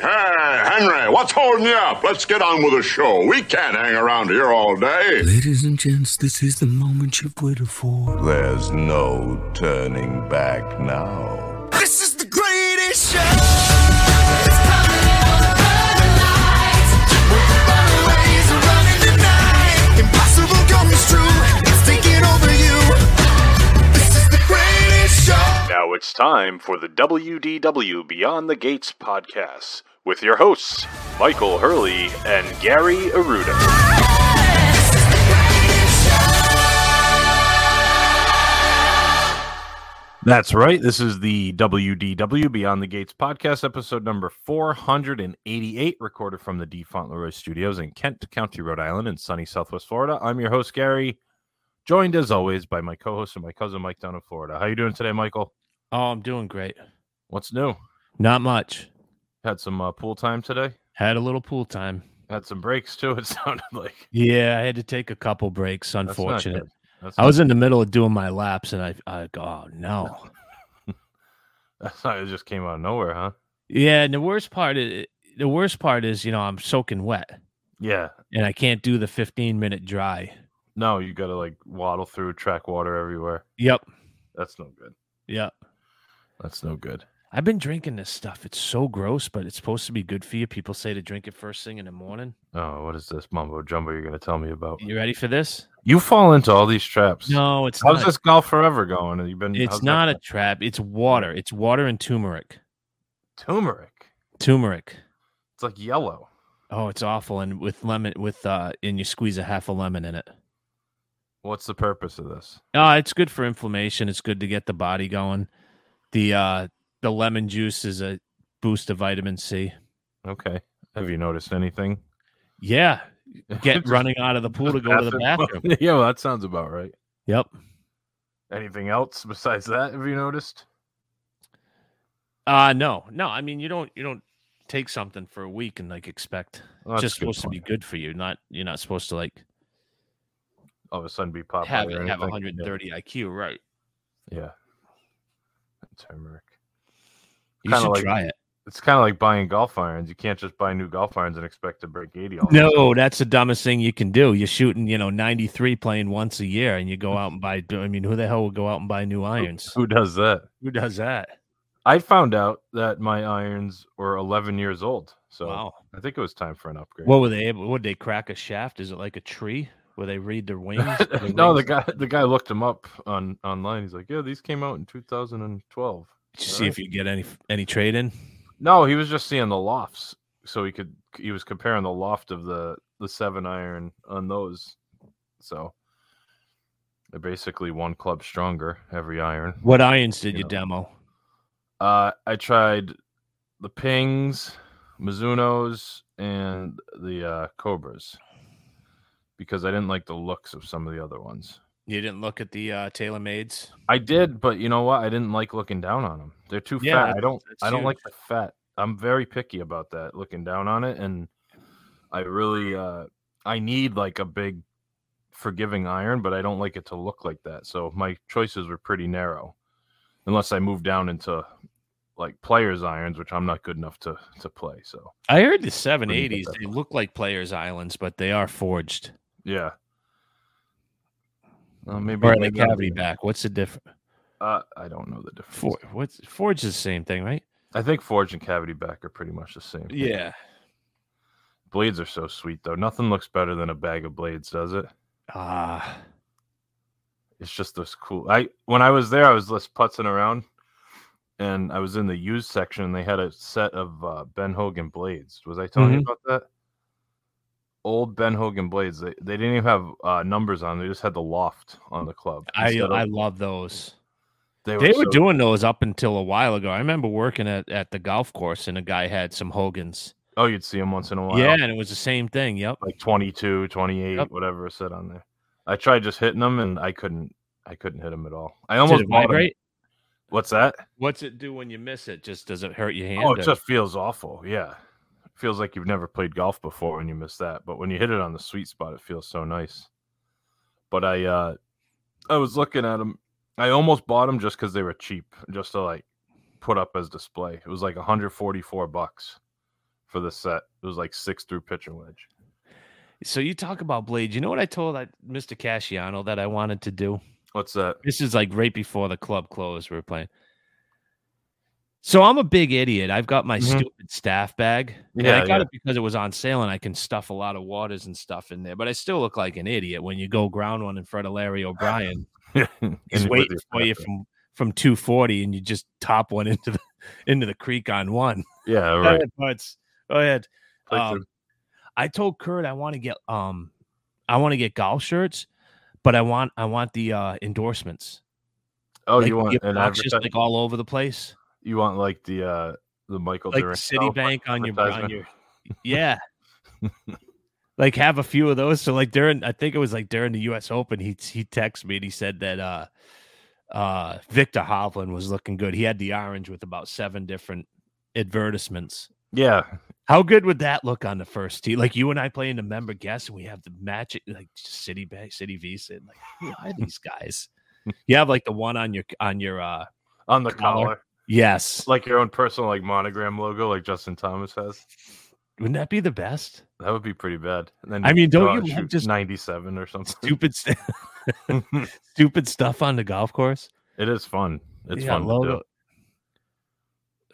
Hey, Henry, what's holding you up? Let's get on with the show. We can't hang around here all day. Ladies and gents, this is the moment you've waited for. There's no turning back now. This is the greatest show! Now it's time for the WDW Beyond the Gates podcast with your hosts, Michael Hurley and Gary Aruda. That's right. This is the WDW Beyond the Gates podcast, episode number 488, recorded from the D. Fauntleroy Studios in Kent County, Rhode Island, in sunny Southwest Florida. I'm your host, Gary, joined as always by my co-host and my cousin Mike down in Florida. How you doing today, Michael? Oh, I'm doing great. What's new? Not much. Had some uh, pool time today. Had a little pool time. Had some breaks too. It sounded like. Yeah, I had to take a couple breaks. Unfortunate. good. I was in the middle of doing my laps, and I, I go, oh no. That's not, it just came out of nowhere, huh? Yeah, and the worst part is the worst part is you know I'm soaking wet, Yeah. and I can't do the 15 minute dry. No, you got to like waddle through track water everywhere. Yep, That's no good. yep. That's no good. I've been drinking this stuff. It's so gross, but it's supposed to be good for you. People say to drink it first thing in the morning. Oh, what is this mumbo jumbo you're going to tell me about? You ready for this? You fall into all these traps. No, it's How's not. this golf forever going? Have you been? It's that not a trap. It's water. It's water and turmeric. turmeric. Turmeric. It's like yellow. Oh, it's awful. And with lemon, with uh, and you squeeze a half a lemon in it. What's the purpose of this? Uh, it's good for inflammation. It's good to get the body going. The uh, the lemon juice is a boost of vitamin C. Okay. Have you noticed anything? Yeah, get running out of the pool to go to the bathroom. yeah, well, that sounds about right. Yep. Anything else besides that? Have you noticed? Uh no, no. I mean, you don't you don't take something for a week and like expect Well, it's just supposed to be good for you. Not you're not supposed to like All of a sudden be popular. have have anything? 130 IQ. Right. Yeah. Yeah. Turmeric. You Kinda should like- try it. It's kind of like buying golf irons. You can't just buy new golf irons and expect to break 80 all No, that's the dumbest thing you can do. You're shooting, you know, 93 playing once a year, and you go out and buy. I mean, who the hell would go out and buy new irons? Who does that? Who does that? I found out that my irons were 11 years old. So Wow. I think it was time for an upgrade. What were they able? Would they crack a shaft? Is it like a tree where they read their wings? Their no, the guy the guy looked them up on online. He's like, "Yeah, these came out in 2012." Did you see if you get any any trade in. No, he was just seeing the lofts, so he could he was comparing the loft of the the seven iron on those. So they're basically one club stronger every iron. What irons did you Yeah. demo? Uh, I tried the pings, Mizuno's, and the uh, Cobras because I didn't like the looks of some of the other ones. You didn't look at the uh, TaylorMades. I did, but you know what? I didn't like looking down on them. They're too Yeah, fat. I don't. I don't like the fat. I'm very picky about that. Looking down on it, and I really, uh I need like a big, forgiving iron, but I don't like it to look like that. So my choices were pretty narrow, unless I move down into like players irons, which I'm not good enough to to play. So I heard the 780s. They look like Players Islands, but they are forged yeah. Uh, maybe or the maybe I'm cavity being- back. What's the difference? Uh, I don't know the difference. For what's forge is the same thing, right? I think forge and cavity back are pretty much the same. thing. Yeah. Blades are so sweet though. Nothing looks better than a bag of blades, does it? Ah, It's just this cool. I when I was there, I was just putzing around, and I was in the used section. and They had a set of uh, Ben Hogan blades. Was I telling you Mhm. about that? Old Ben Hogan blades. They, they didn't even have uh, numbers on. They just had the loft on the club. I of- I love those. they They were so- doing those up until a while ago. I remember working at, at the golf course and a guy had some Hogans. Oh, you'd see them once in a while. Yeah, and it was the same thing. Yep. like 22, 28, Yep. whatever it said on there. I tried just hitting them, and I couldn't. I couldn't hit them at all. I Did almost 'em. vibrate? What's that? What's it do when you miss it? Just does it hurt your hand? Oh, or- it just feels awful. Yeah, feels like you've never played golf before when you miss that. But when you hit it on the sweet spot, it feels so nice. But I, uh I was looking at them. I almost bought them just because they were cheap, just to like put up as display. It was like 144 bucks for the set. It was like six through pitcher wedge. So you talk about blades. You know what I told that Mr. Casciano that I wanted to do? What's that? This is like right before the club closed. We are playing. So I'm a big idiot. I've got my Mhm. stupid staff bag. and Yeah, I got yeah. it because it was on sale and I can stuff a lot of waters and stuff in there. But I still look like an idiot when you go ground one in front of Larry O'Brien. He's waiting for you from from 240 and you just top one into the into the creek on one. Yeah, right. Butts. Go ahead. Um. I told Kurt I want to get um I want to get golf shirts, but I want I want the uh endorsements. oh, like, you want an advertisement? like all over the place. You want like the uh the Michael Like Durant Citibank on your on your Yeah. like have a few of those. So like during I think it was like during the US Open, he he texted me and he said that uh uh Viktor Hovland was looking good. He had the orange with about seven different advertisements. Yeah, How good would that look on the first tee? Like you and I playing the member guest, and we have the match like Citibank, City Visa. and, Like who are these guys? You have like the one on your on your uh on the Collar. collar. Yes. like your own personal like monogram logo, like Justin Thomas has. Wouldn't that be the best? That would be pretty bad. And then I mean, don't you just- ninety-seven or something? Stupid, st- stupid stuff on the golf course. it is fun. It's Yeah, fun to logo. do.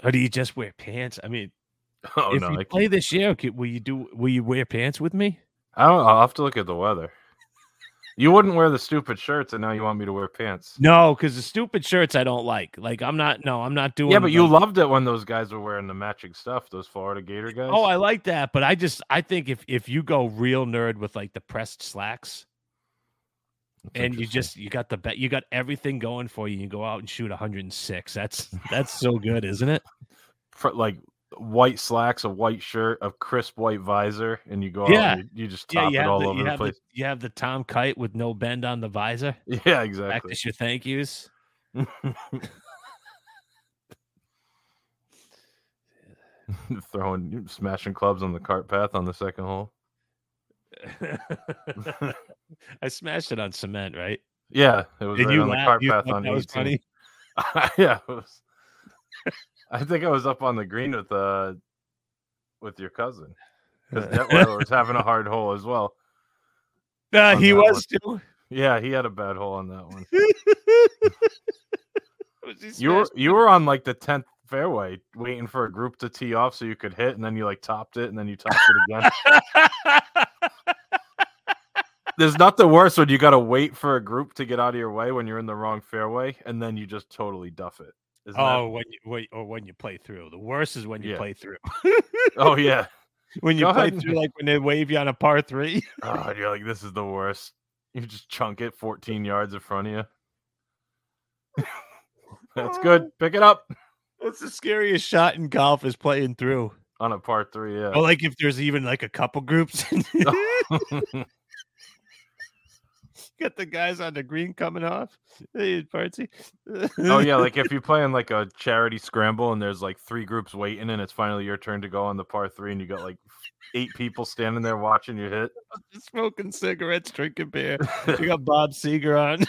Or do you just wear pants? I mean, Oh if no, you I, play this year, will you do? Will you wear pants with me? I don't, I'll have to look at the weather. You wouldn't wear the stupid shirts, and now you want me to wear pants. No, because the stupid shirts I don't like. Like I'm not. No, I'm not doing. Yeah, but you loved it when those guys were wearing the matching stuff. Those Florida Gator guys. Oh, I like that, but I just I think if if you go real nerd with like the pressed slacks That's and you just you got the bet you got everything going for you, you go out and shoot 106. That's that's so good, isn't it? Fr- like white slacks, a white shirt, a crisp white visor, and you go Yeah. out and you, you just Yeah, top you it all the, over the have the place. you have the Tom Kite with no bend on the visor. Yeah, exactly. Practice your thank yous. Throwing smashing clubs on the cart path on the second hole. I smashed it on cement, right? Yeah, it was Did right you on the cart You path on that was 18. funny? yeah, it was. I think I was up on the green with uh with your cousin because Detweiler was having a hard hole as well. Uh, he was too. Yeah, he had a bad hole on that one. You were you were on like the tenth fairway, waiting for a group to tee off so you could hit, and then you like topped it, and then you topped it again. There's nothing worse when you got to wait for a group to get out of your way when you're in the wrong fairway, and then you just totally duff it. Isn't that- Oh, when you wait, or oh, when you play through. The worst is when you Yeah. play through. oh yeah. when you Go play ahead. through, like when they wave you on a par three. Oh, you're like, this is the worst. You just chunk it 14 yards in front of you. That's oh. good. Pick it up What's the scariest shot in golf is playing through? on a par three. Yeah. Or like if there's even like a couple groups. Got the guys on the green coming off. Hey, party. oh yeah, like if you play in like a charity scramble and there's like three groups waiting and it's finally your turn to go on the par three and you got like eight people standing there watching you hit. smoking cigarettes, drinking beer. You got Bob Seger on.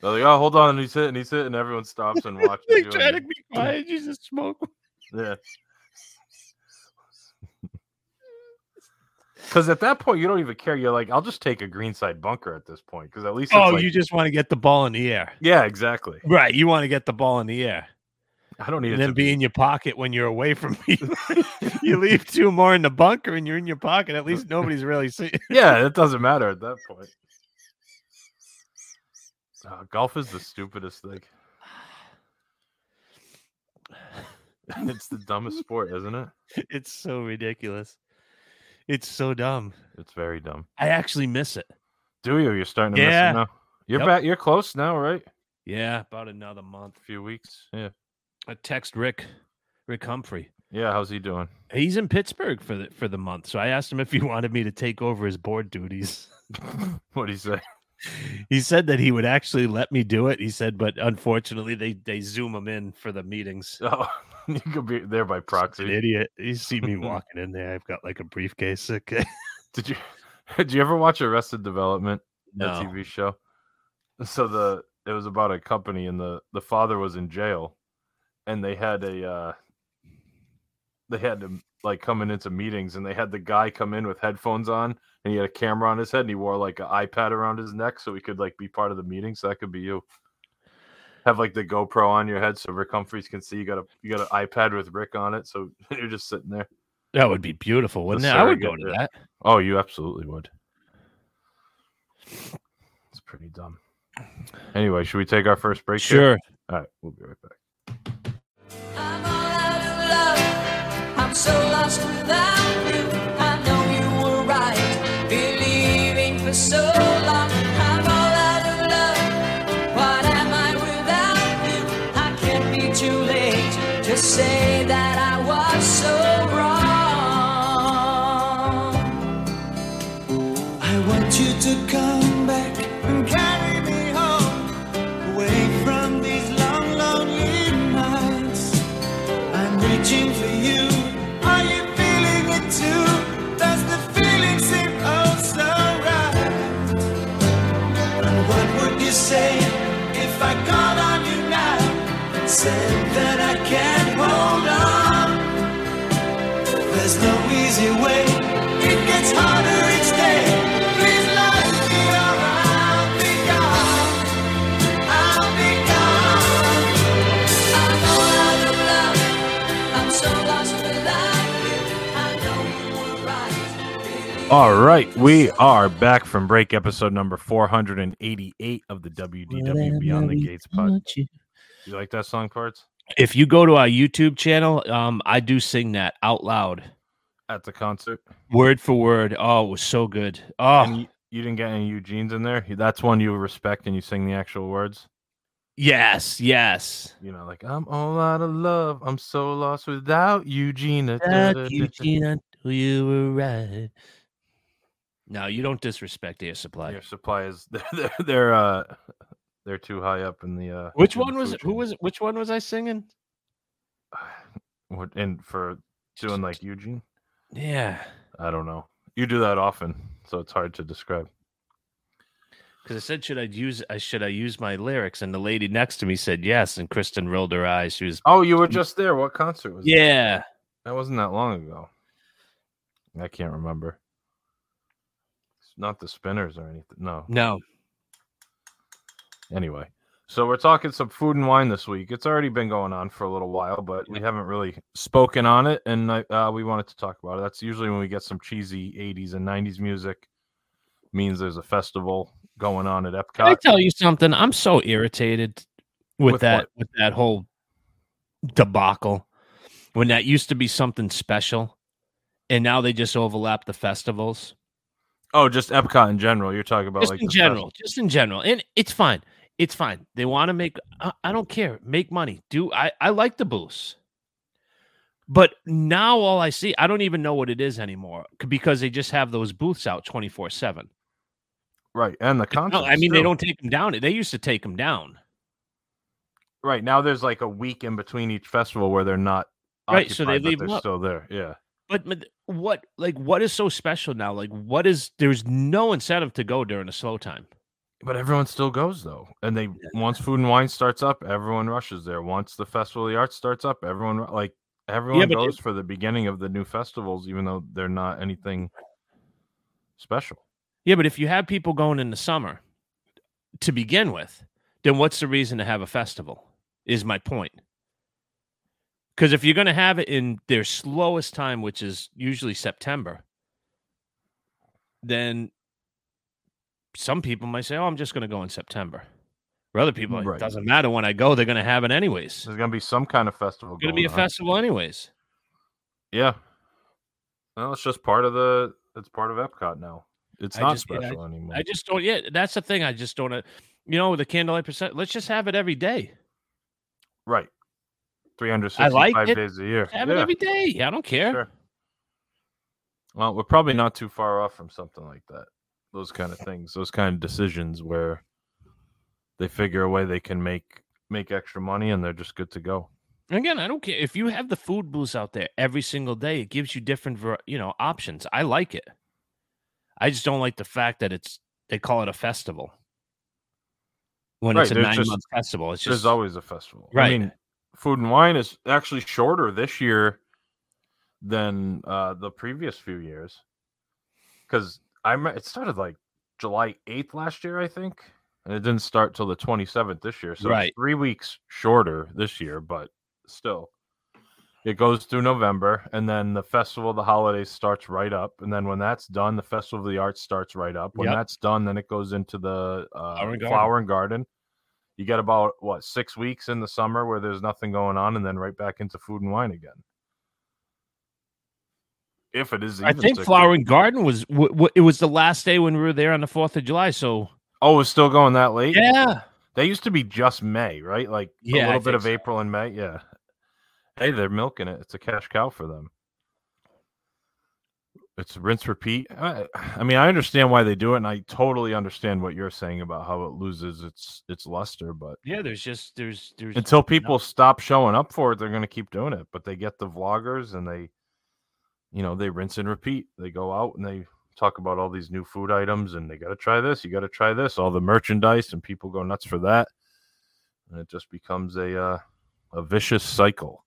They're like, oh, hold on, he's hitting, he's hitting. Everyone stops and watches they you. try to be quiet. You just smoke. Yeah. Because at that point, you don't even care. You're like, I'll just take a greenside bunker at this point. Because at least, it's Oh, like- you just want to get the ball in the air. yeah, exactly. Right. You want to get the ball in the air. I don't need And it then to be in your pocket when you're away from me. you leave two more in the bunker and you're in your pocket. At least nobody's really seeing. Yeah, it doesn't matter at that point. Uh, golf is the stupidest thing. it's the dumbest sport, isn't it? It's so ridiculous. It's so dumb. It's very dumb. I actually miss it. Do you? You're starting to miss Yeah. it now. You're Yep. back. You're close now, right? Yeah, about another month. A few weeks. Yeah. I text Rick, Rick Humphrey. Yeah, how's he doing? He's in Pittsburgh for the for the month. So I asked him if he wanted me to take over his board duties. what do you say? He said that he would actually let me do it. He said, but unfortunately, they they zoom him in for the meetings. Oh, you could be there by proxy. idiot. You see me walking in there. I've got like a briefcase. Okay. Did you did you ever watch Arrested Development? That No. TV show. So the it was about a company and the the father was in jail and they had a uh they had to like coming into meetings and they had the guy come in with headphones on and he had a camera on his head and he wore like an iPad around his neck so he could like be part of the meeting. So that could be you. Have like the GoPro on your head so Rick Humphreys can see you got a you got an iPad with Rick on it, so you're just sitting there. That would be beautiful, wouldn't it? I would go to surrogate, that. Oh, you absolutely would. It's pretty dumb. Anyway, should we take our first break? here? Sure. All right, we'll be right back. So All right, we are back from break, episode number 488 of the WDW Beyond the Gates pod. You like that song, parts? If you go to our YouTube channel, um, I do sing that out loud, At the concert, word for word. Oh, it was so good. Oh, you, you didn't get any Eugene's in there. That's one you respect, and you sing the actual words. yes, yes. You know, like I'm all out of love. I'm so lost without Eugene. Da, da, da, da. Eugene, you were right. No, you don't disrespect Air Supply. Air supply is they're they're, they're uh they're too high up in the uh. Which one was? Who was it? Which one was I singing? What and for doing like Eugene? Yeah, I don't know. You do that often, so it's hard to describe. because I said, should I use? I should I use my lyrics? And the lady next to me said yes, and Kristen rolled her eyes. She was, Oh, you were just there. What concert was? that? yeah. that wasn't that long ago. I can't remember. Not the spinners or anything. No. No, Anyway, so we're talking some food and wine this week. It's already been going on for a little while, but we haven't really spoken on it, and uh, we wanted to talk about it. That's usually when we get some cheesy '80s and '90s music. Means there's a festival going on at Can I tell you something? I'm so irritated with, With that what? with that whole debacle. When that used to be something special, and now they just overlap the festivals. Oh, just Epcot in general. You're talking about just like in general, just in general, and it's fine. It's fine. They want to make. I, I don't care. Make money. Do I? I like the booths, but now all I see, I don't even know what it is anymore because they just have those booths out twenty four seven. right, and the No. I mean they don't take them down. They used to take them down. Right now, there's like a week in between each festival where they're not. Right, so they leave they're up. still there. Yeah. But, but what like what is so special now? Like what is there's no incentive to go during a slow time. But everyone still goes though, and they once food and wine starts up, everyone rushes there. Once the festival of the arts starts up, everyone like everyone but goes for the beginning of the new festivals, even though they're not anything special. Yeah, but if you have people going in the summer to begin with, then what's the reason to have a festival? Is my point. Because if you're going to have it in their slowest time, which is usually September, then some people might say, "Oh, I'm just going to go in September." For other people, Right. it doesn't matter when I go; they're going to have it anyways. There's gonna be some kind of festival. It's going to be a on. festival anyways. Yeah. Well, it's just part of the. It's part of Epcot now. It's I not just- yeah, I- special anymore. I just don't. Yeah, that's the thing. I just don't. uh, You know, the candlelight percent. Let's just have it every day. right. 365 like it. days a year. Have it Yeah, every day. I don't care. sure. Well, we're probably not too far off from something like that. Those kind of things, those kind of decisions where they figure a way they can make make extra money and they're just good to go. Again, I don't care if you have the food booths out there every single day. It gives you different, you know, options. I like it. I just don't like the fact that it's they call it a festival when it's a nine just- month festival. It's just, There's always a festival. I Right. mean, food and wine is actually shorter this year than uh, the previous few years. Because I it started like July 8th last year, I think, and it didn't start till the 27th this year. So Right. three weeks shorter this year, but still. It goes through November, and then the festival of the holidays starts right up. And then when that's done, the festival of the arts starts right up. When Yep. that's done, then it goes into the uh, Flower and flower and garden. You get about what six weeks in the summer where there's nothing going on, and then right back into food and wine again. If it is, I think Flower and Garden was w- w- it was the last day when we were there on the Fourth of July. So Oh, it's still going that late. yeah, They used to be just May, right? Like Yeah, a little bit of so. April and May. Yeah. Hey, they're milking it. It's a cash cow for them. It's rinse repeat. I, I mean, I understand why they do it, and I totally understand what you're saying about how it loses its its luster. But yeah. There's just there's there's until people stop showing up for it, they're going to keep doing it. But they get the vloggers, and they, you know, they rinse and repeat. They go out and they talk about all these new food items, and they got to try this. You got to try this. All the merchandise, and people go nuts for that, and it just becomes a uh, a vicious cycle.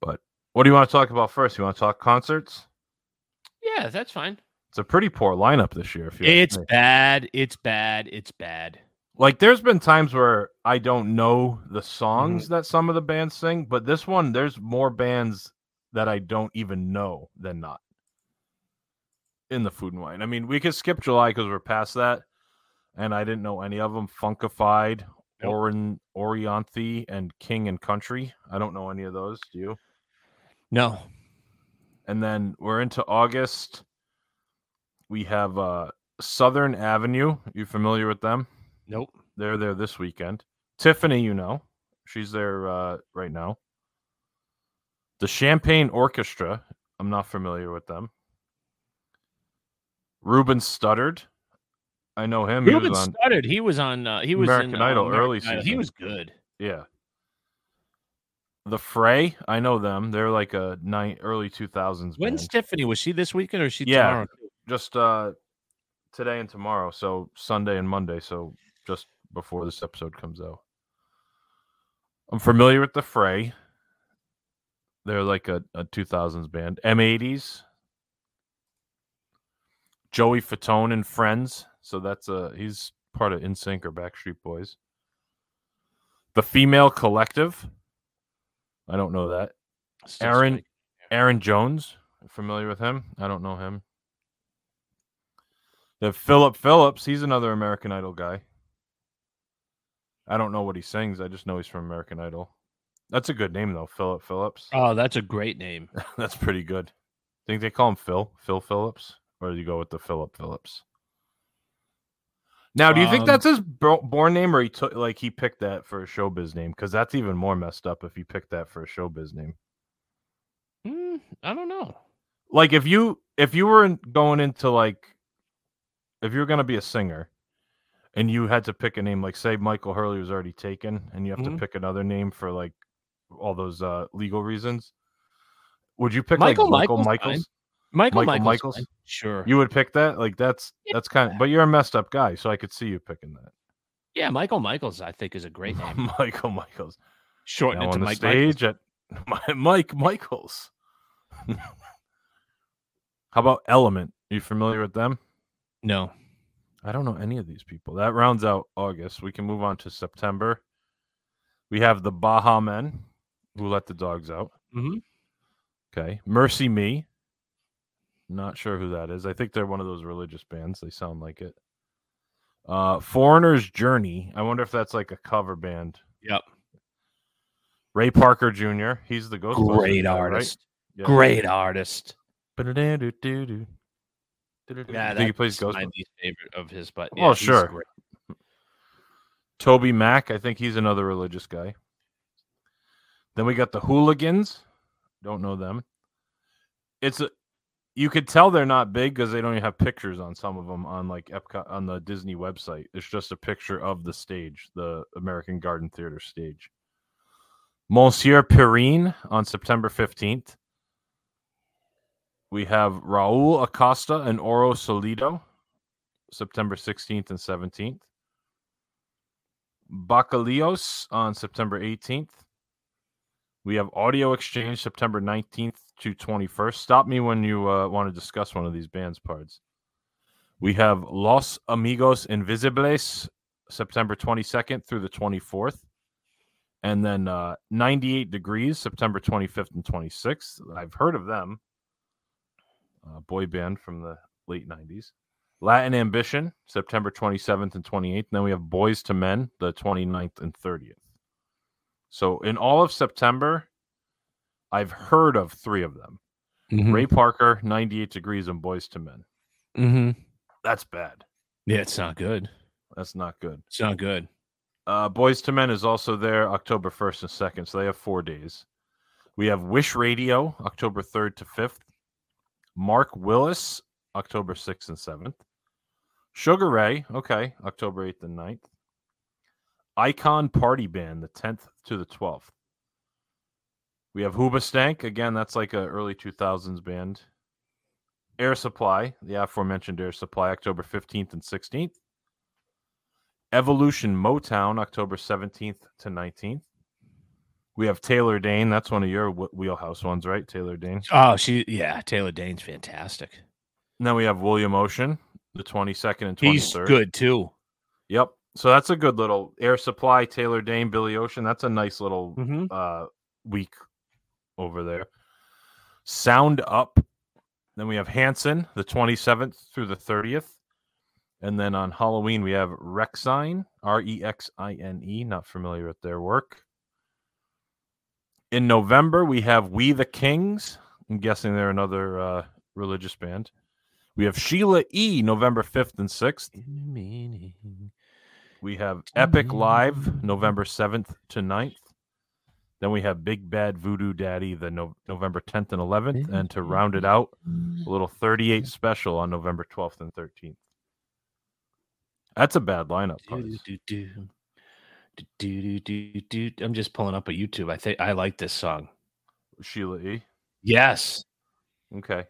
But what do you want to talk about first? You want to talk concerts? yeah, that's fine. It's a pretty poor lineup this year. If you It's bad. It's bad. It's bad. like there's been times where I don't know the mm-hmm. songs that some of the bands sing, but this one there's more bands that I don't even know than not in the food and wine. I mean, we could skip July because we're past that, and I didn't know any of them. Funkified, Nope. Orin, Orianthi, and King and Country. I don't know any of those. Do you? No, And then we're into August. We have uh Southern Avenue. You familiar with them? nope. They're there this weekend. Tiffany, you know, she's there uh, right now. The Champagne Orchestra. I'm not familiar with them. Ruben Studdard. I know him. He Ruben was on, started. He was on. Uh, he was American in, uh, Idol American early Idol. He was good. yeah. The Fray. I know them. They're like a nine early 2000s. When's band. Tiffany? Was she this weekend or is she Yeah. tomorrow? just uh today and tomorrow so sunday and monday so just before this episode comes out i'm familiar with the fray they're like a, a 2000s band m80s joey fatone and friends so that's a he's part of NSYNC or backstreet boys the female collective i don't know that Still aaron speaking. aaron jones familiar with him i don't know him The Philip Phillips. He's another American Idol guy. I don't know what he sings. I just know he's from American Idol. That's a good name though, Philip Phillips. Oh, that's a great name. That's pretty good. I Think they call him Phil, Phil Phillips, or do you go with the Philip Phillips? Now, do you think Um, that's his bro- born name, or he took like he picked that for a showbiz name? Because that's even more messed up if he picked that for a showbiz name. Hmm, I don't know. like if you if you were going into like if you were going to be a singer and you had to pick a name like say michael hurley was already taken and you have Mhm. to pick another name for like all those uh legal reasons would you pick Michael like michael Michaels, michaels Michael, Michael Michaels. Michaels? Sure. you would pick that like that's that's kind of but you're a messed up guy so i could see you picking that yeah, Michael Michaels. I think is a great name. michael michaels Shorten it to Mike. Michaels. stage at mike michaels how about element Are you familiar with them No. I don't know any of these people. That rounds out August. We can move on to September. We have the Baha Men who let the dogs out. Mhm. Okay. MercyMe. Not sure who that is. I think they're one of those religious bands. They sound like it. Uh Foreigner's Journey. I wonder if that's like a cover band. Yep. Ray Parker Jr. He's the Ghostbusters Great guy, right? artist. Yeah. Great artist. Yeah, I he that's plays my least favorite of his, but Oh, yeah, he's sure. great. TobyMac, I think he's another religious guy. Then we got the Hooligans. Don't know them. It's a you could tell they're not big because they don't even have pictures on some of them on like Epcot on the Disney website. It's just a picture of the stage, the American Garden Theater stage. Monsieur Periné on September 15th. We have Raul Acosta and Oro Solido, September 16th and 17th. Bacilos on September 18th. We have Audio Exchange September 19th to 21st. Stop me when you uh, want to discuss one of these bands parts. We have Los Amigos Invisibles September 22nd through the 24th. And then uh, 98 Degrees September 25th and 26th. I've heard of them. Uh, boy band from the late 90s. Latin Ambition September 27th and 28th. And then we have Boyz II Men the 29th and 30th. So in all of September, I've heard of three of them. Mhm. Ray Parker, 98 Degrees, and Boyz II Men. Mhm. That's bad. Yeah, it's not good. That's not good. It's not good. Uh, Boyz II Men is also there October 1st and 2nd, so they have four days. We have Wish Radio, October 3rd to 5th. Mark Willis, October 6th and 7th. Sugar Ray, okay, October 8th and 9th. Icon Party Band, the 10th to the 12th. We have Hoobastank, again, that's like a early 2000s band. Air Supply, the aforementioned Air Supply, October 15th and 16th. Evolution Motown, October 17th to 19th. We have Taylor Dayne. That's one of your wheelhouse ones, right? Taylor Dayne. Oh, she yeah, Taylor Dayne's fantastic. And then we have William Ocean, the 22nd and 23rd. He's good too. Yep. So that's a good little Air Supply, Taylor Dayne, Billy Ocean. That's a nice little Mhm. uh, week over there. Sound Up. Then we have Hanson, the 27th through the 30th. And then on Halloween, we have Rexine, R E X I N E. Not familiar with their work. In November, we have We the Kings. I'm guessing they're another uh, religious band. We have Sheila E. November 5th and 6th. We have Epic Live November 7th to 9th. Then we have Big Bad Voodoo Daddy the no- November 10th and 11th. And to round it out, a little 38 special on November 12th and 13th. That's a bad lineup. Do, do, do. I'm just pulling up a YouTube. I think I like this song. Sheila E. Yes. Okay.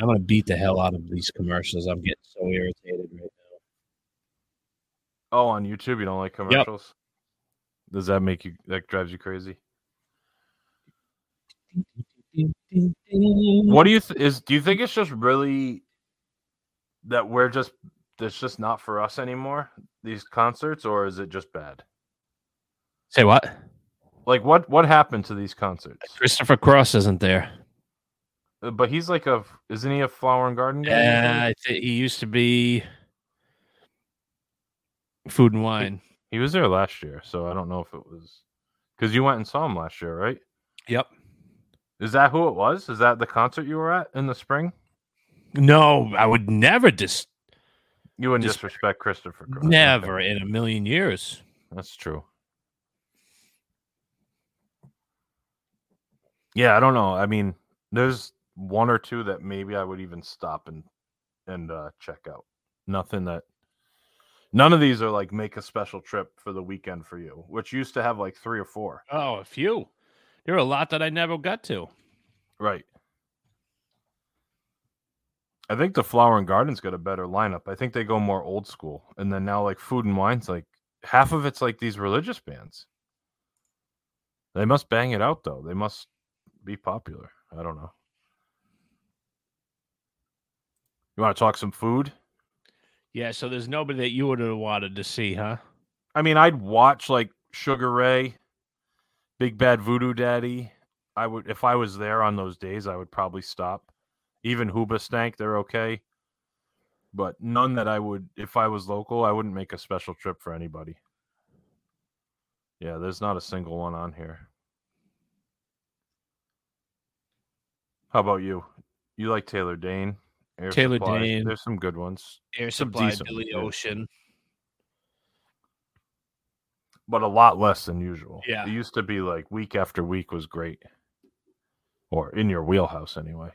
I'm gonna beat the hell out of these commercials. I'm getting so irritated right now. Oh, on YouTube, you don't like commercials? Does that make you, that drives you crazy? What do you th- is? Do you think it's just really that we're just it's just not for us anymore? These concerts, or is it just bad? Say what? Like what what happened to these concerts? Christopher Cross isn't there. Uh, But he's like a isn't he a flower and garden guy? Yeah, I think he used to be food and wine. He was there last year, so I don't know if it was because you went and saw him last year, right? Yep. Is that who it was? Is that the concert you were at in the spring? No, I would never dis You wouldn't Just- disrespect Christopher. Cross. Never in a million years. That's true. Yeah, I don't know. I mean, there's one or two that maybe I would even stop and and uh, check out. Nothing that none of these are like make a special trip for the weekend for you, which used to have like three or four. Oh, a few. There are a lot that I never got to. Right. I think the Flower and Gardens got a better lineup. I think they go more old school. And then now like Food and Wine's like half of it's like these religious bands. They must bang it out though. They must be popular. I don't know. You want to talk some food? Yeah, so there's nobody that you would have wanted to see, huh? I mean, I'd watch like Sugar Ray, Big Bad Voodoo Daddy. I would if I was there on those days, I would probably stop. Even Hoobastank, they're okay. But none that I would if I was local, I wouldn't make a special trip for anybody. Yeah, there's not a single one on here. How about you? You like Taylor Dayne? Air Taylor Supply? Dane. There's some good ones. Air Some Supply, decent Billy ones. Ocean. But a lot less than usual. Yeah. It used to be like week after week was great. Or in your wheelhouse anyway.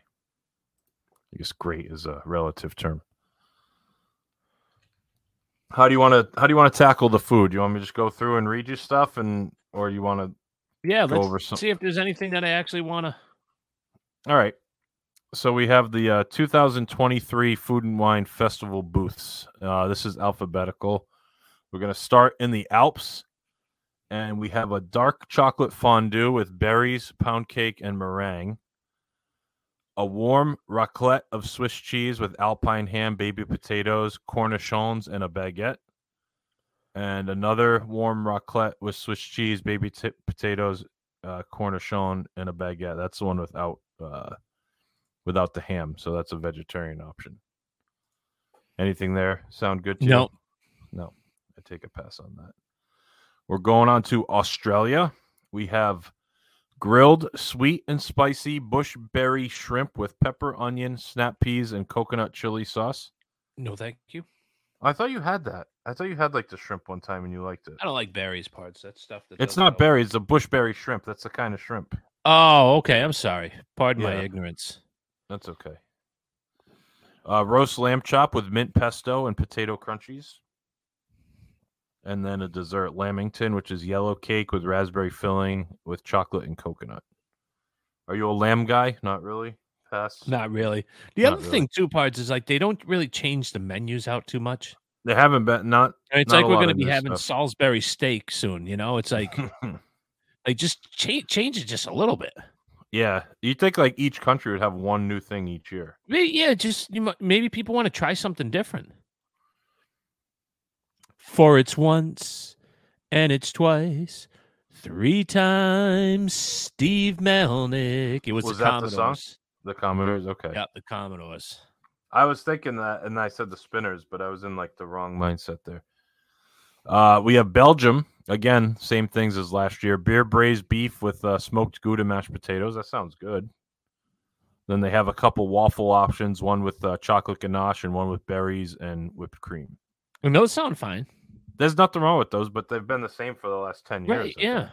I guess great is a relative term. How do you want to how do you want to tackle the food? You want me to just go through and read you stuff and or you want to Yeah, Go let's over some- see if there's anything that I actually want to. All right. So we have the uh, 2023 Food and Wine Festival booths. Uh, this is alphabetical. We're going to start in the Alps, and we have a dark chocolate fondue with berries, pound cake, and meringue. A warm raclette of Swiss cheese with alpine ham, baby potatoes, cornichons, and a baguette. And another warm raclette with Swiss cheese, baby t- potatoes, uh, cornichon, and a baguette. That's the one without uh, without the ham, so that's a vegetarian option. Anything there sound good to you? No. No, I take a pass on that. We're going on to Australia. We have grilled sweet and spicy bushberry shrimp with pepper, onion, snap peas, and coconut chili sauce. No, thank you. I thought you had that. I thought you had like the shrimp one time and you liked it. I don't like berries parts. That's stuff that It's doesn't not berries, it's a bushberry shrimp. That's the kind of shrimp. Oh, okay. I'm sorry. Pardon my ignorance. That's okay. Uh, roast lamb chop with mint pesto and potato crunchies. And then a dessert lamington, which is yellow cake with raspberry filling with chocolate and coconut. Are you a lamb guy? Not really. Pass. Not really. The Not other really. thing, too, parts is like they don't really change the menus out too much. They haven't been not. And it's Not like we're going to be having stuff. Salisbury steak soon. You know, it's like like just change change it just a little bit. yeah, you think like each country would have one new thing each year. May- Yeah, just you maybe people want to try something different. For it's once and it's twice, three times. Steve Melnick. It was, Was the that the song? Commodores. The Commodores. Okay. Yeah, the Commodores. I was thinking that, and I said the spinners, but I was in like the wrong mindset there. Uh, we have Belgium again, same things as last year. Beer braised beef with uh, smoked Gouda mashed potatoes. That sounds good. Then they have a couple waffle options, one with uh, chocolate ganache and one with berries and whipped cream. And those sound fine. There's nothing wrong with those, but they've been the same for the last ten years. Right, yeah.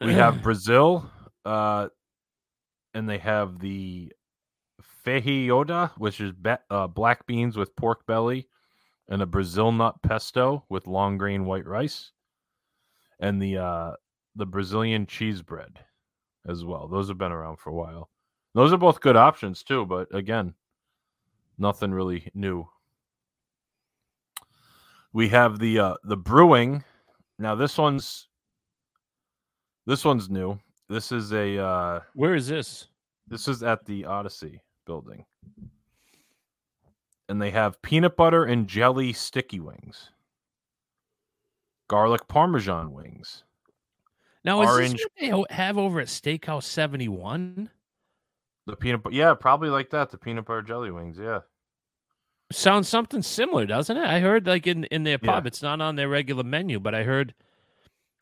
We have Brazil, uh, and they have the feijoada, which is be- uh, black beans with pork belly, and a Brazil nut pesto with long grain white rice, and the uh, the Brazilian cheese bread as well. Those have been around for a while. Those are both good options too, but again, nothing really new. We have the uh, the brewing. Now this one's this one's new. This is a uh, Where is this? this is at the Odyssey building. And they have peanut butter and jelly sticky wings. Garlic parmesan wings. Now, is Orange- this what they have over at Steakhouse 71? The peanut butter yeah, probably like that. The peanut butter jelly wings, yeah. Sounds something similar, doesn't it? I heard like in, in their Yeah. pub, it's not on their regular menu, but I heard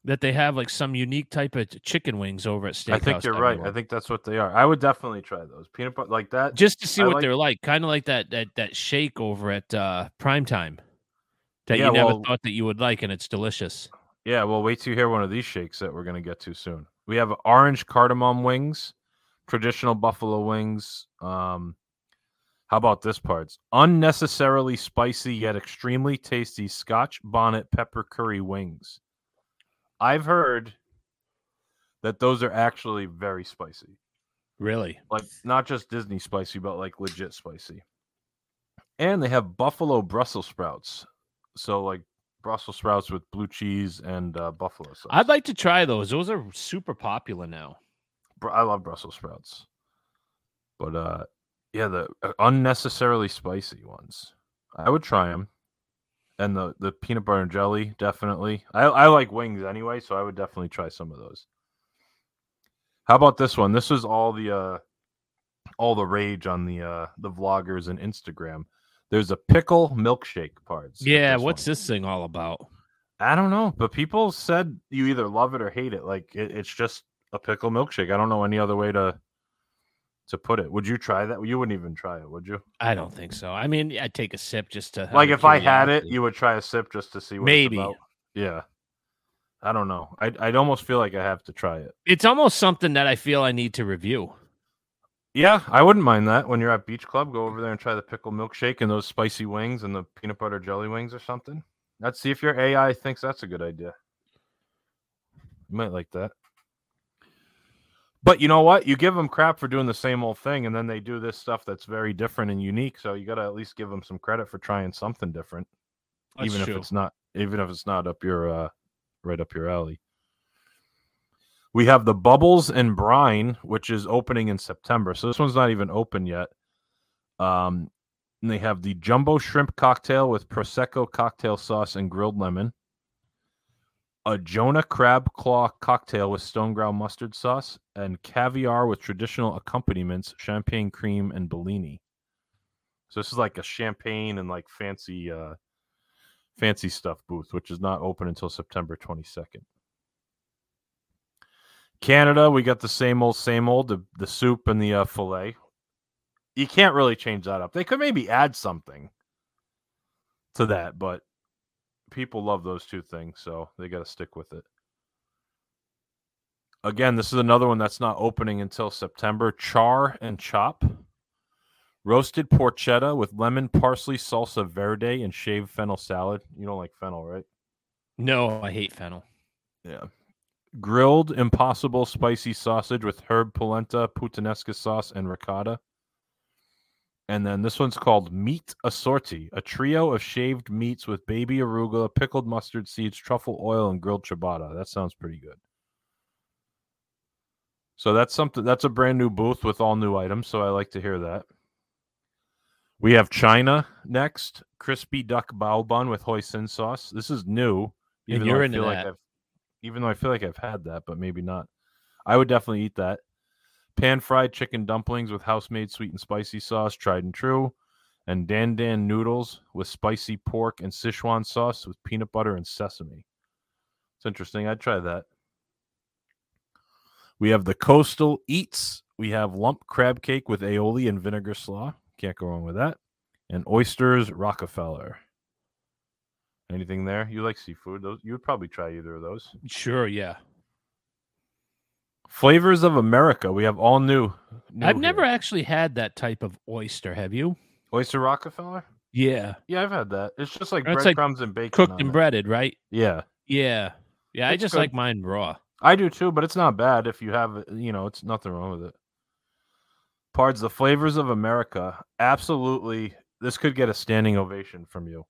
that they have like some unique type of chicken wings over at Steakhouse. I think you're right. I think that's what they are. I would definitely try those. Peanut butter like that. just to see I what like- they're like, kind of like that that that shake over at uh Primetime that Yeah, you never well- thought that you would like, and it's delicious. Yeah, well, wait till you hear one of these shakes that we're going to get to soon. We have orange cardamom wings, traditional buffalo wings. Um, how about this parts? Unnecessarily spicy yet extremely tasty Scotch bonnet pepper curry wings. I've heard that those are actually very spicy. Really? Like not just Disney spicy, but like legit spicy. And they have buffalo Brussels sprouts. So like Brussels sprouts with blue cheese and uh, buffalo sauce. I'd like to try those. Those are super popular now. I love Brussels sprouts, but uh, yeah, the uh, unnecessarily spicy ones. I would try them, and the the peanut butter and jelly definitely. I I like wings anyway, so I would definitely try some of those. How about this one? This was all the uh, all the rage on the uh the vloggers and Instagram. There's a pickle milkshake parts. Yeah, this what's one. this thing all about? I don't know, but people said you either love it or hate it. Like it, it's just a pickle milkshake. I don't know any other way to to put it. Would you try that? You wouldn't even try it, would you? I don't think so. I mean, I'd take a sip just to like if I had it, you would try a sip just to see what maybe, It's about. Yeah. I don't know. I'd, I'd almost feel like I have to try it. It's almost something that I feel I need to review. Yeah, I wouldn't mind that. When you're at Beach Club, go over there and try the pickle milkshake and those spicy wings and the peanut butter jelly wings or something. Let's see if your AI thinks that's a good idea. You might like that. But you know what? You give them crap for doing the same old thing, and then they do this stuff that's very different and unique. So you got to at least give them some credit for trying something different, That's even true. if it's not, even if it's not up your, uh, right up your alley. We have the Bubbles and Brine, which is opening in September. So this one's not even open yet. Um, and they have the Jumbo Shrimp Cocktail with Prosecco cocktail sauce and grilled lemon. A Jonah Crab Claw cocktail with stone ground mustard sauce and caviar with traditional accompaniments, champagne cream and Bellini. So this is like a champagne and like fancy uh fancy stuff booth, which is not open until September 22nd. Canada, we got the same old, same old, the, the soup and the uh, filet. You can't really change that up. They could maybe add something to that, but people love those two things, so they got to stick with it. Again, this is another one that's not opening until September. Char and chop. Roasted porchetta with lemon, parsley, salsa verde, and shaved fennel salad. You don't like fennel, right? No, I hate fennel. Yeah. Grilled impossible spicy sausage with herb polenta, puttanesca sauce, and ricotta. And then this one's called Meat Assorti, a trio of shaved meats with baby arugula, pickled mustard seeds, truffle oil, and grilled ciabatta. That sounds pretty good. So that's something that's a brand new booth with all new items. So I like to hear that. We have China next, crispy duck bao bun with hoisin sauce. This is new. And you're into that. like even though I feel like I've had that, but maybe not. I would definitely eat that. Pan fried chicken dumplings with house made sweet and spicy sauce, tried and true. And Dan Dan noodles with spicy pork and Sichuan sauce with peanut butter and sesame. It's interesting. I'd try that. We have the coastal eats. We have lump crab cake with aioli and vinegar slaw. Can't go wrong with that. And oysters Rockefeller. Anything there? You like seafood? Those you would probably try either of those. Sure, yeah. Flavors of America. We have all new. new I've never here. actually had that type of oyster. Have you? oyster Rockefeller. Yeah, Yeah, I've had that. It's just like It's like breadcrumbs and bacon. cooked and it. breaded, right? Yeah, Yeah, yeah. I just good. like mine raw. I do too, but it's not bad if you have. You know, it's nothing wrong with it. Pards, the flavors of America. Absolutely, this could get a standing ovation from you.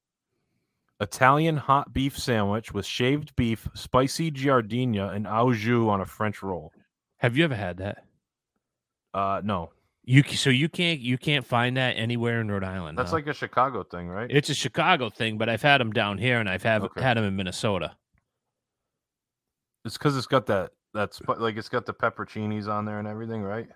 Italian hot beef sandwich with shaved beef, spicy giardina, and au jus on a French roll. Have you ever had that? Uh, no, You so you can't you can't find that anywhere in Rhode Island. that's huh? like a Chicago thing, right? it's a Chicago thing, but I've had them down here, and I've have Okay. had them in Minnesota. It's because it's got that. That's like it's got the pepperoncinis on there and everything, right?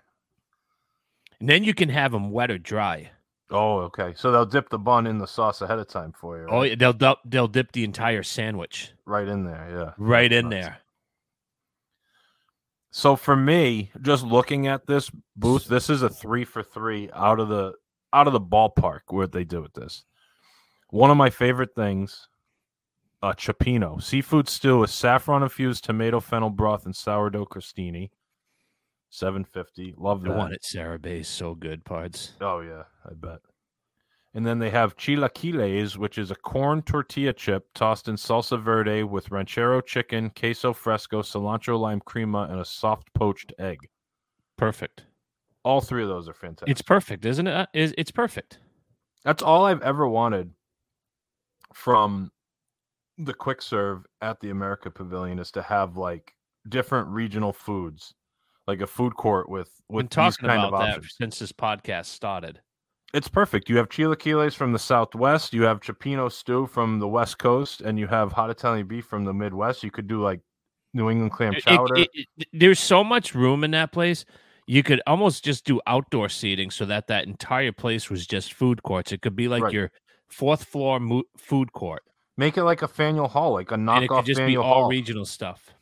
And then you can have them wet or dry. Oh, okay. So they'll dip the bun in the sauce ahead of time for you. Oh, right? yeah, they'll they'll dip the entire sandwich right in there. Yeah, right in nuts. there. So for me, just looking at this booth, this is a three for three out of the out of the ballpark what they do with this. One of my favorite things, uh Cioppino seafood stew with saffron infused tomato fennel broth and sourdough crostini. Seven fifty. Love The that. one at Sarah Bay is so good, parts. Oh yeah, I bet. And then they have chilaquiles, which is a corn tortilla chip tossed in salsa verde with ranchero chicken, queso fresco, cilantro lime crema, and a soft poached egg. Perfect. All three of those are fantastic. It's perfect, isn't it? Uh, it's perfect. That's all I've ever wanted from the quick serve at the America Pavilion is to have like different regional foods, like a food court with with Been talking about of that since this podcast started. It's perfect. You have chilaquiles from the Southwest, you have cioppino stew from the West Coast, and you have hot Italian beef from the Midwest. You could do like New England clam chowder. it- it- there's so much room in that place. You could almost just do outdoor seating so that that entire place was just food courts. It could be like Right. your fourth floor mo- food court, Make it like a Faneuil Hall, like a and it knockoff could just be all Hall. regional stuff.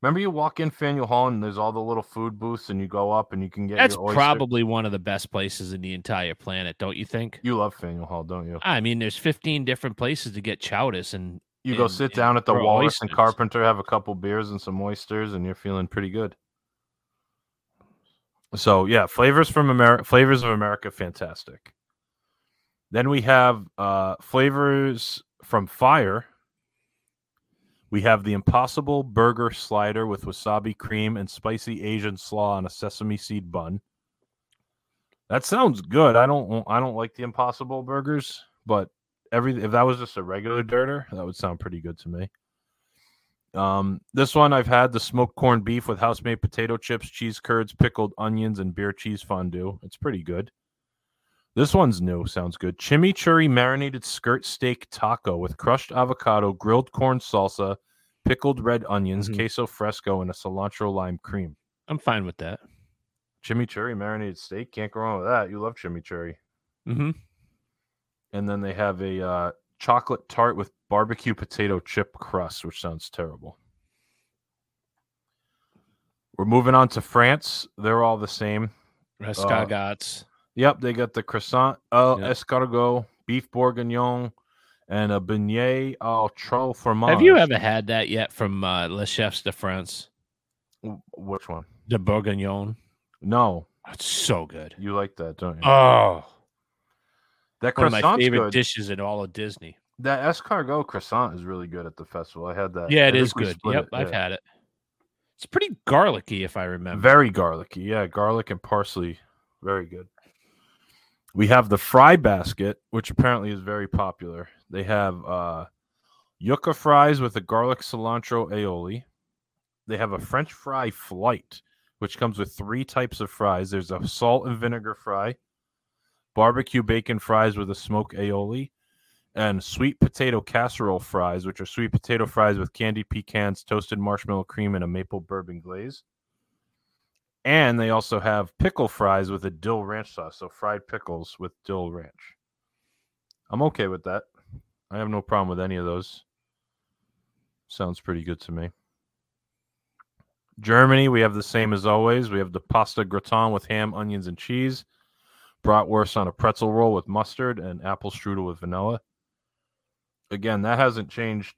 Remember, you walk in Faneuil Hall and there's all the little food booths, and you go up and you can get That's probably one of the best places in the entire planet, don't you think? You love Faneuil Hall, don't you? I mean, there's 15 different places to get chowders, and You go sit down at the Wallace and. Carpenter, have a couple beers and some oysters, and you're feeling pretty good. So yeah, flavors from America, flavors of America, fantastic. Then we have uh, flavors from Fire. We have the Impossible Burger Slider with wasabi cream and spicy Asian slaw on a sesame seed bun. That sounds good. I don't I don't like the Impossible burgers, but every if that was just a regular dirter, that would sound pretty good to me. Um, this one I've had the smoked corned beef with house made potato chips, cheese curds, pickled onions, and beer cheese fondue. It's pretty good. This one's new. Sounds good. Chimichurri marinated skirt steak taco with crushed avocado, grilled corn salsa, pickled red onions, Mhm. queso fresco, and a cilantro lime cream. I'm fine with that. Chimichurri marinated steak. Can't go wrong with that. You love chimichurri. Mm-hmm. And then they have a uh, chocolate tart with barbecue potato chip crust, which sounds terrible. We're moving on to France. They're all the same. Escargots. Yep, they got the croissant, uh, Yep. escargot, beef bourguignon, and a beignet au trop fromage. Have you ever had that yet from uh, Le Chefs de France? Which one? The bourguignon. No, It's so good. you like that, don't you? Oh, that one of my favorite good. dishes in all of Disney. that escargot croissant is really good at the festival. I had that. Yeah, it is good. Yep, it, I've yeah. had it. It's pretty garlicky, if I remember. Very garlicky. Yeah, garlic and parsley. Very good. We have the fry basket, which apparently is very popular. They have uh yucca fries with a garlic cilantro aioli. They have a French fry flight, which comes with three types of fries. There's a salt and vinegar fry, barbecue bacon fries with a smoked aioli, and sweet potato casserole fries, which are sweet potato fries with candied pecans, toasted marshmallow cream, and a maple bourbon glaze. And they also have pickle fries with a dill ranch sauce, so fried pickles with dill ranch. I'm okay with that. I have no problem with any of those. Sounds pretty good to me. Germany, we have the same as always. We have the pasta gratin with ham, onions, and cheese, bratwurst on a pretzel roll with mustard, and apple strudel with vanilla. Again, that hasn't changed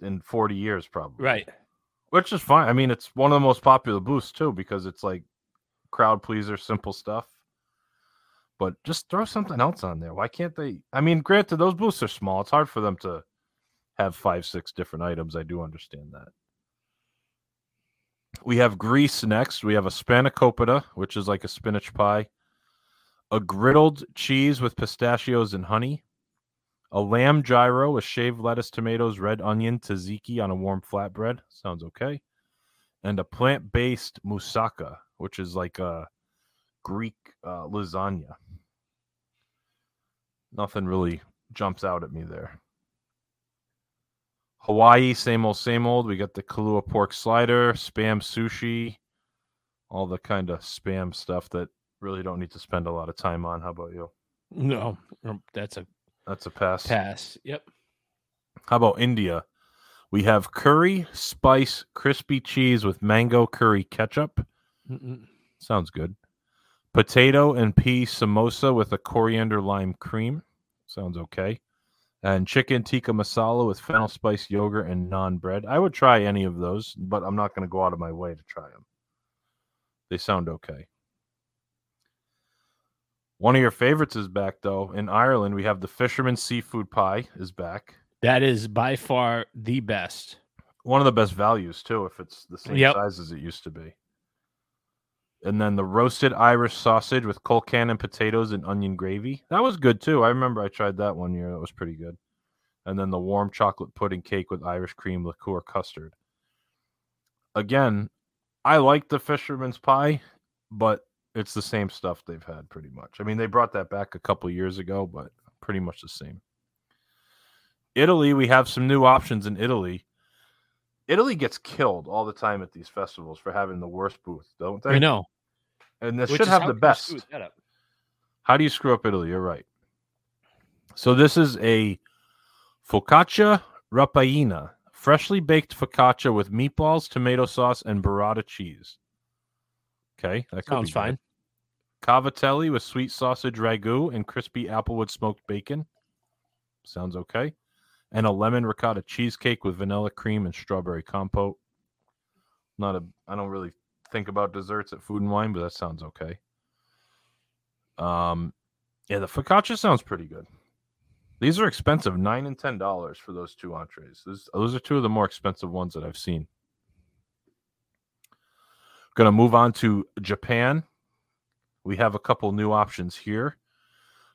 in 40 years, probably Right. Which is fine. I mean, it's one of the most popular booths too because it's like crowd pleaser, simple stuff. But just throw something else on there. Why can't they? I mean, granted, those booths are small. It's hard for them to have five, six different items. I do understand that. We have Greece next. We have a spanakopita, which is like a spinach pie, a griddled cheese with pistachios and honey, a lamb gyro with shaved lettuce, tomatoes, red onion, tzatziki on a warm flatbread. Sounds okay. And a plant based moussaka, which is like a Greek uh, lasagna. Nothing really jumps out at me there. Hawaii, same old, same old. We got the Kalua pork slider, spam sushi, all the kind of spam stuff that really don't need to spend a lot of time on. How about you? No, um, that's a That's a pass. pass. Yep. How about India? We have curry, spice, crispy cheese with mango curry ketchup. Mm-mm. Sounds good. Potato and pea samosa with a coriander lime cream. Sounds okay. And chicken tikka masala with fennel spice yogurt and naan bread. I would try any of those, but I'm not going to go out of my way to try them. They sound okay. One of your favorites is back though. In Ireland, we have the fisherman seafood pie is back. That is by far the best. One of the best values too, if it's the same Yep. size as it used to be. And then the roasted Irish sausage with colcannon potatoes and onion gravy. That was good too. I remember I tried that one year. That was pretty good. And then the warm chocolate pudding cake with Irish cream liqueur custard. Again, I like the fisherman's pie, but it's the same stuff they've had pretty much. I mean, they brought that back a couple years ago, but pretty much the same. Italy, we have some new options in Italy. Italy gets killed all the time at these festivals for having the worst booth, don't they? I know. And this Which should have the best. How do you screw up Italy? You're right. So this is a focaccia ripiena, freshly baked focaccia with meatballs, tomato sauce, and burrata cheese. Okay, that Sounds good. fine. Cavatelli with sweet sausage ragu and crispy applewood smoked bacon. Sounds okay. and a lemon ricotta cheesecake with vanilla cream and strawberry compote. Not a I don't really think about desserts at food and wine, but that sounds okay. Um yeah, the focaccia sounds pretty good. These are expensive, nine and ten dollars for those two entrees. Those, those are two of the more expensive ones that I've seen. Gonna move on to Japan. We have a couple new options here.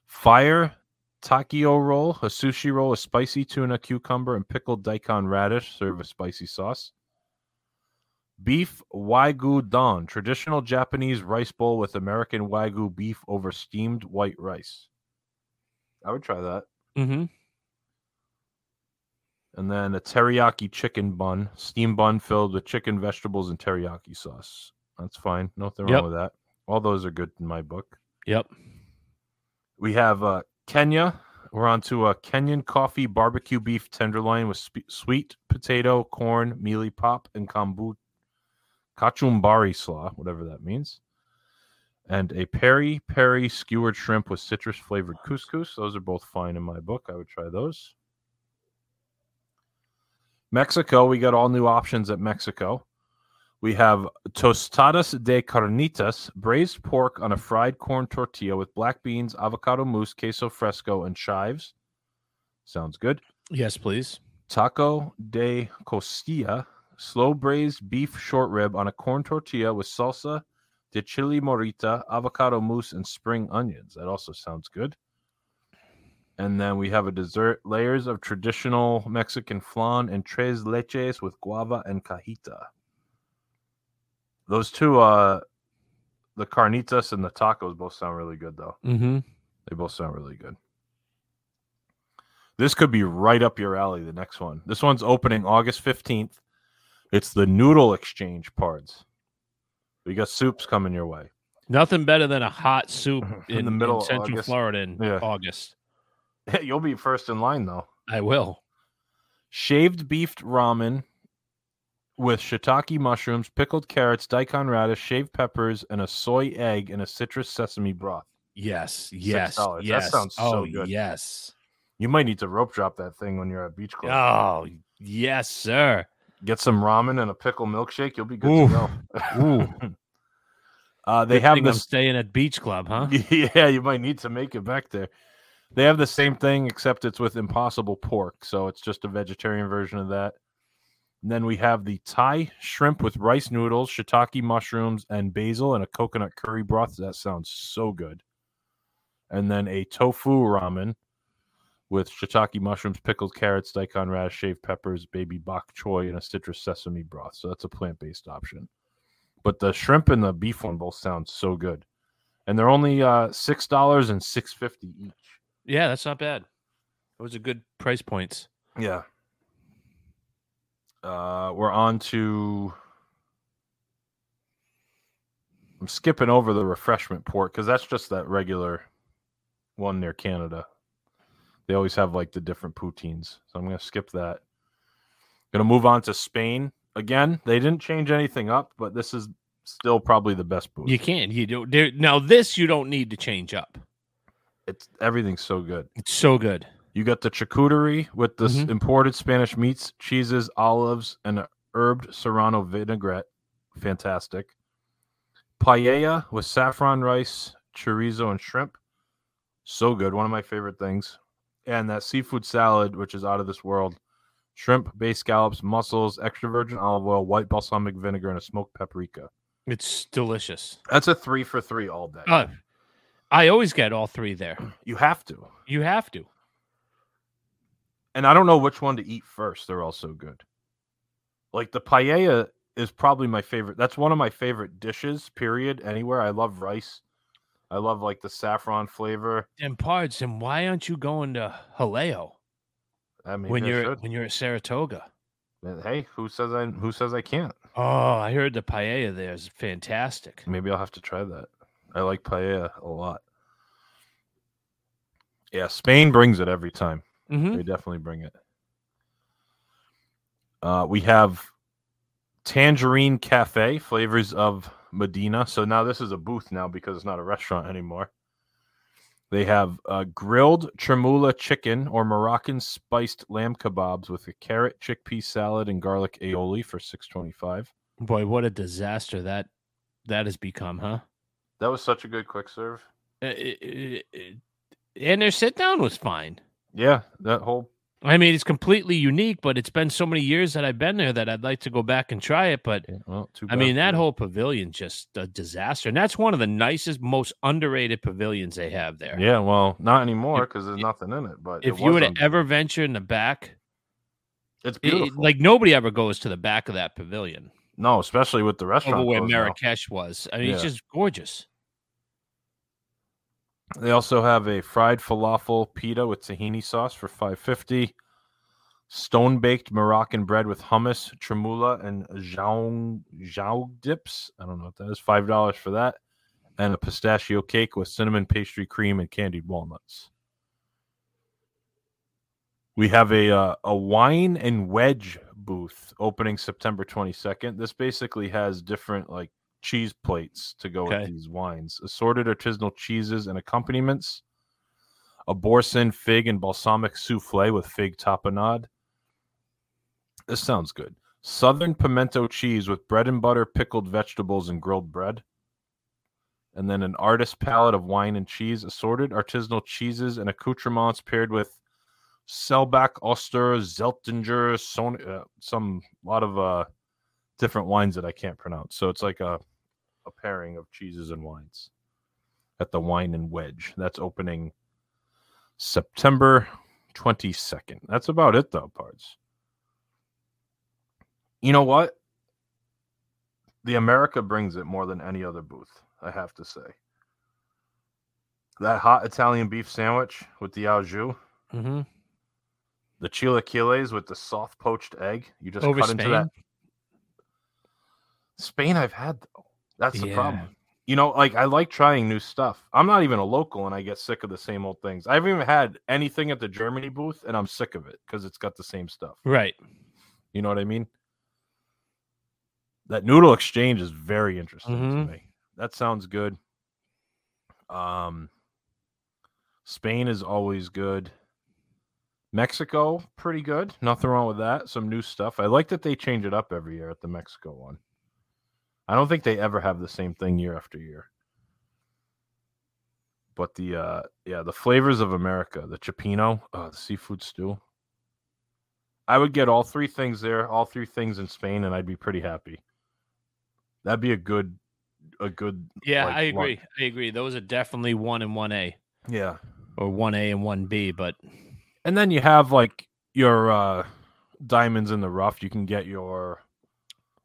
Fire Takio roll, a sushi roll, a spicy tuna, cucumber, and pickled daikon radish. Serve a spicy sauce. Beef wagyu don, traditional Japanese rice bowl with American wagyu beef over steamed white rice. I would try that. Mm-hmm. And then a teriyaki chicken bun, steam bun filled with chicken, vegetables, and teriyaki sauce. That's fine. Nothing wrong Yep. with that. All those are good in my book. Yep. We have uh, Kenya. We're on to a Kenyan coffee barbecue beef tenderloin with spe- sweet potato, corn, mealie pap, and kombu kachumbari slaw, whatever that means. And a peri peri skewered shrimp with citrus flavored couscous. Those are both fine in my book. I would try those. Mexico, we got all new options at Mexico. We have tostadas de carnitas, braised pork on a fried corn tortilla with black beans, avocado mousse, queso fresco, and chives. Sounds good. Yes, please. Taco de costilla, slow braised beef short rib on a corn tortilla with salsa de chili morita, avocado mousse, and spring onions. That also sounds good. And then we have a dessert layers of traditional Mexican flan and tres leches with guava and cajeta. Those two, uh, the carnitas and the tacos both sound really good, though. Mm-hmm. They both sound really good. This could be right up your alley, the next one. This one's opening August 15th. It's the Noodle Exchange parts. We got soups coming your way. Nothing better than a hot soup In in, the middle of Central August. Florida in Yeah. August. You'll be first in line, though. I will. Shaved beefed ramen with shiitake mushrooms, pickled carrots, daikon radish, shaved peppers, and a soy egg in a citrus sesame broth. Yes. Yes. $6. That Yes. sounds so oh, good. Yes. You might need to rope drop that thing when you're at beach club. Oh, yes, sir. Get some ramen and a pickle milkshake. You'll be good Ooh. to go. Ooh. Uh, they Good have thing I'm this. staying at Beach Club, huh? Yeah, you might need to make it back there. They have the same thing except it's with impossible pork, so it's just a vegetarian version of that. And then we have the Thai shrimp with rice noodles, shiitake mushrooms, and basil, and a coconut curry broth. That sounds so good. And then a tofu ramen with shiitake mushrooms, pickled carrots, daikon radish, shaved peppers, baby bok choy, and a citrus sesame broth. So that's a plant based option. But the shrimp and the beef one both sound so good and they're only uh six dollars and six fifty each. Yeah, that's not bad. Those are good price points. Yeah. Uh, we're on to. I'm skipping over the refreshment port because that's just that regular one near Canada. They always have like the different poutines, so I'm gonna skip that. Gonna move on to Spain again. They didn't change anything up, but this is still probably the best booth. You can. You do. Now, this you don't need to change up. It's everything's so good. It's so good. You got the charcuterie with the s Mhm. imported Spanish meats, cheeses, olives, and a herbed serrano vinaigrette. Fantastic. Paella with saffron rice, chorizo, and shrimp. So good. One of my favorite things. And that seafood salad, which is out of this world. Shrimp, bay scallops, mussels, extra virgin olive oil, white balsamic vinegar, and a smoked paprika. It's delicious. That's a three for three all day. Uh, I always get all three there. you have to. You have to. and I don't know which one to eat first. They're all so good. Like the paella is probably my favorite. That's one of my favorite dishes. Period. Anywhere. I love rice. I love like the saffron flavor. And pards, and why aren't you going to Jaleo I mean, when you're should. when you're at Saratoga? Hey, who says I? Who says I can't? Oh, I heard the paella there is fantastic. Maybe I'll have to try that. I like paella a lot. Yeah, Spain brings it every time. Mm-hmm. They definitely bring it. Uh, we have Tangerine Cafe, flavors of Medina. So now this is a booth now because it's not a restaurant anymore. They have uh, grilled chermoula chicken or Moroccan spiced lamb kebabs with a carrot, chickpea salad, and garlic aioli for six twenty five. Boy, what a disaster that that has become, huh? That was such a good quick serve. Uh, it- it- it- and their sit down was fine. Yeah, that whole I mean, it's completely unique, but it's been so many years that I've been there that I'd like to go back and try it. But yeah, well, too I mean, that whole pavilion just a disaster, and that's one of the nicest, most underrated pavilions they have there. Yeah, well, not anymore because there's nothing in it. But If you would ever venture in the back, it's beautiful. like nobody ever goes to the back of that pavilion no, especially with the restaurant. over where closed now. Marrakesh was. I mean, it's just gorgeous. They also have a fried falafel pita with tahini sauce for five fifty. Stone baked Moroccan bread with hummus, chermoula, and jaung jaung dips. I don't know what that is. Five dollars for that, and a pistachio cake with cinnamon pastry cream and candied walnuts. We have a uh, a wine and wedge booth opening September twenty second. This basically has different like cheese plates to go Okay. with these wines, assorted artisanal cheeses and accompaniments. A boursin fig and balsamic souffle with fig tapenade. This sounds good. Southern pimento cheese with bread and butter, pickled vegetables, and grilled bread. And then an artist palette of wine and cheese, assorted artisanal cheeses and accoutrements paired with Selbach, Oster, Zeltinger, Son- uh, some lot of uh, different wines that I can't pronounce. So it's like a a pairing of cheeses and wines at the Wine and Wedge. That's opening September 22nd. That's about it, though, parts. You know what? The America brings it more than any other booth, I have to say. That hot Italian beef sandwich with the au jus, Mm-hmm. The chilaquiles with the soft poached egg. You just Over cut into that. Spain? Spain, I've had though. That's the Yeah. problem. You know, like I like trying new stuff. I'm not even a local, and I get sick of the same old things. I haven't even had anything at the Germany booth, and I'm sick of it because it's got the same stuff. Right. You know what I mean? That noodle exchange is very interesting Mhm. to me. That sounds good. Um, Spain is always good. Mexico, pretty good. Nothing wrong with that. Some new stuff. I like that they change it up every year at the Mexico one. I don't think they ever have the same thing year after year. But the uh yeah, the flavors of America, the cioppino, uh, the seafood stew. I would get all three things there, all three things in Spain, and I'd be pretty happy. That'd be a good, a good. Yeah, like, I lunch. agree. I agree. Those are definitely one and one A, Yeah, or one A and one B. But and then you have like your uh diamonds in the rough. You can get your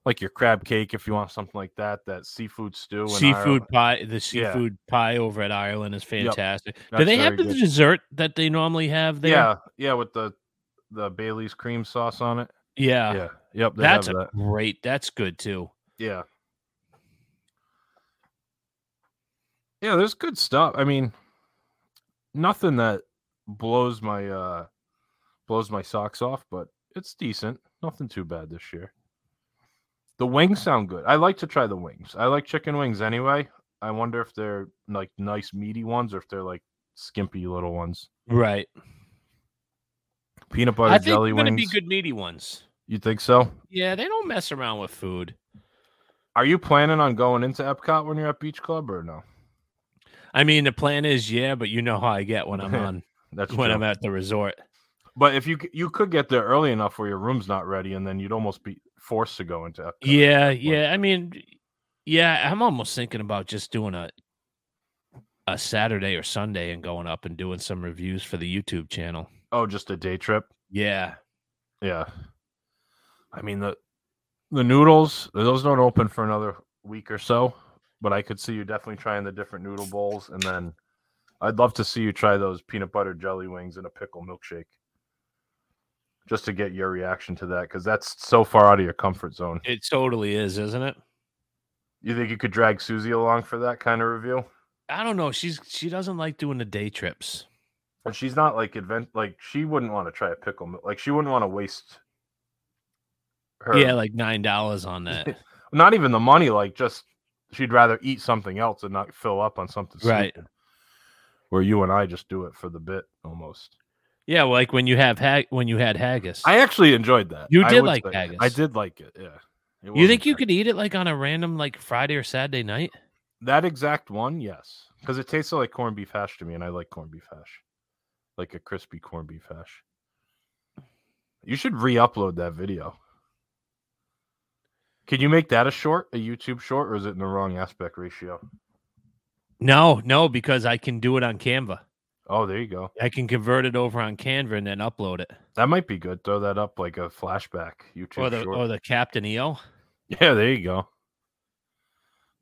like your crab cake if you want something like that. That seafood stew, seafood Ireland. pie, the Yeah. seafood pie over at Ireland is fantastic. Do they have the good. dessert that they normally have there? Yeah, yeah, with the the Bailey's cream sauce on it. yeah. yeah, yep, That's a that. great. That's good too. Yeah. Yeah, there's good stuff. I mean, nothing that blows my uh blows my socks off, but it's decent. Nothing too bad this year. The wings sound good. I like to try the wings. I like chicken wings anyway. I wonder if they're like nice meaty ones or if they're like skimpy little ones. Right. Peanut butter I think jelly they're going to be good meaty ones. You think so? Yeah, they don't mess around with food. Are you planning on going into Epcot when you're at Beach Club or no? I mean, the plan is yeah, but you know how I get when I'm on That's when true. I'm at the resort. But if you you could get there early enough where your room's not ready, and then you'd almost be forced to go into Epcot. Uh, yeah, yeah. I mean, yeah, I'm almost thinking about just doing a a Saturday or Sunday and going up and doing some reviews for the YouTube channel. Oh, just a day trip. Yeah. Yeah. I mean the the noodles those don't open for another week or so, but I could see you definitely trying the different noodle bowls, and then I'd love to see you try those peanut butter jelly wings and a pickle milkshake. Just to get your reaction to that, because that's so far out of your comfort zone. It totally is, isn't it? You think you could drag Susie along for that kind of review? I don't know. She's she doesn't like doing the day trips. And she's not like advent like she wouldn't want to try a pickle like she wouldn't want to waste her Yeah, like nine dollars on that. not even the money like just she'd rather eat something else and not fill up on something Right. stupid. Where you and I just do it for the bit almost. Yeah, like when you have hag- when you had haggis. I actually enjoyed that. You did like say. haggis. I did like it. Yeah. It you think you could eat it like on a random like Friday or Saturday night? that exact one? Yes, because it tasted like corned beef hash to me, and I like corned beef hash, like a crispy corned beef hash. You should re-upload that video. Can you make that a short, a YouTube short, or is it in the wrong aspect ratio? No, no, because I can do it on Canva. Oh, there you go. I can convert it over on Canva and then upload it. That might be good. Throw that up like a flashback YouTube Or the short. or the Captain EO. Yeah, there you go.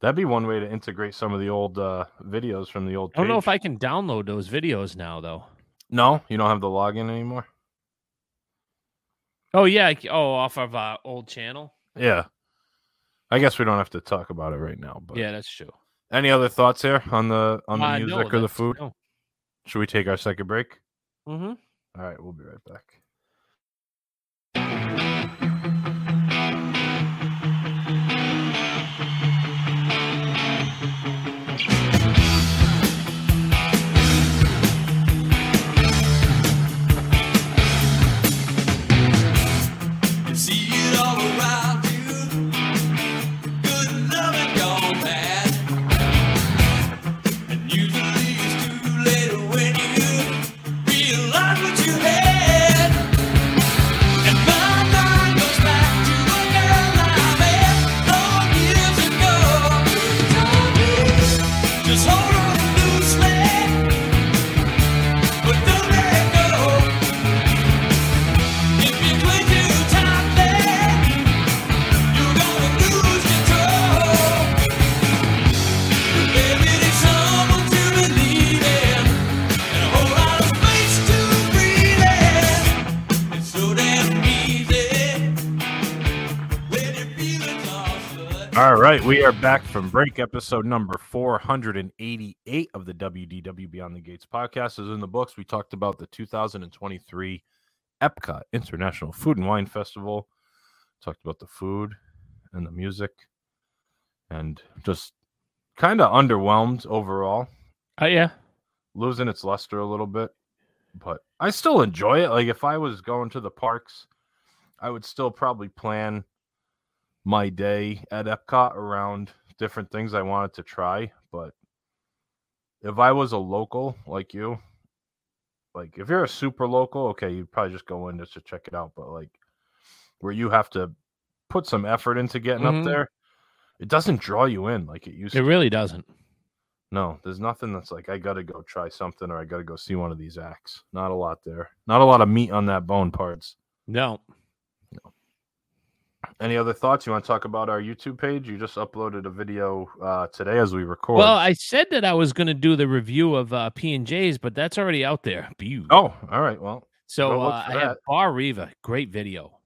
That'd be one way to integrate some of the old uh, videos from the old. I don't know if. I can download those videos now though. No, you don't have the login anymore. Oh yeah, oh off of our old channel. Yeah, I guess we don't have to talk about it right now. But Yeah, that's true. Any other thoughts here on the on the Uh, no, music or the food? no. Should we take our second break? Mm-hmm. All right, we'll be right back. Right, we are back from break. Episode number 488 of the WDW Beyond the Gates podcast is in the books. We talked about the 2023 Epcot International Food and Wine Festival. Talked about the food and the music and just kind of underwhelmed overall, Oh yeah. losing its luster a little bit. But I still enjoy it. Like if I was going to the parks, I would still probably plan my day at Epcot around different things I wanted to try. But if I was a local like you, like if you're a super local, okay, you'd probably just go in just to check it out. But like where you have to put some effort into getting Mhm. up there, it doesn't draw you in like it used It to. It really doesn't. No, there's nothing that's like I gotta go try something or I gotta go see one of these acts. Not a lot there. Not a lot of meat on that bone parts. No. Any other thoughts? You want to talk about our YouTube page? You just uploaded a video uh, today as we record. Well, I said that I was going to do the review of uh, P and J's, but that's already out there. Oh, all right. Well, so uh, I have. Bar Riva, great video,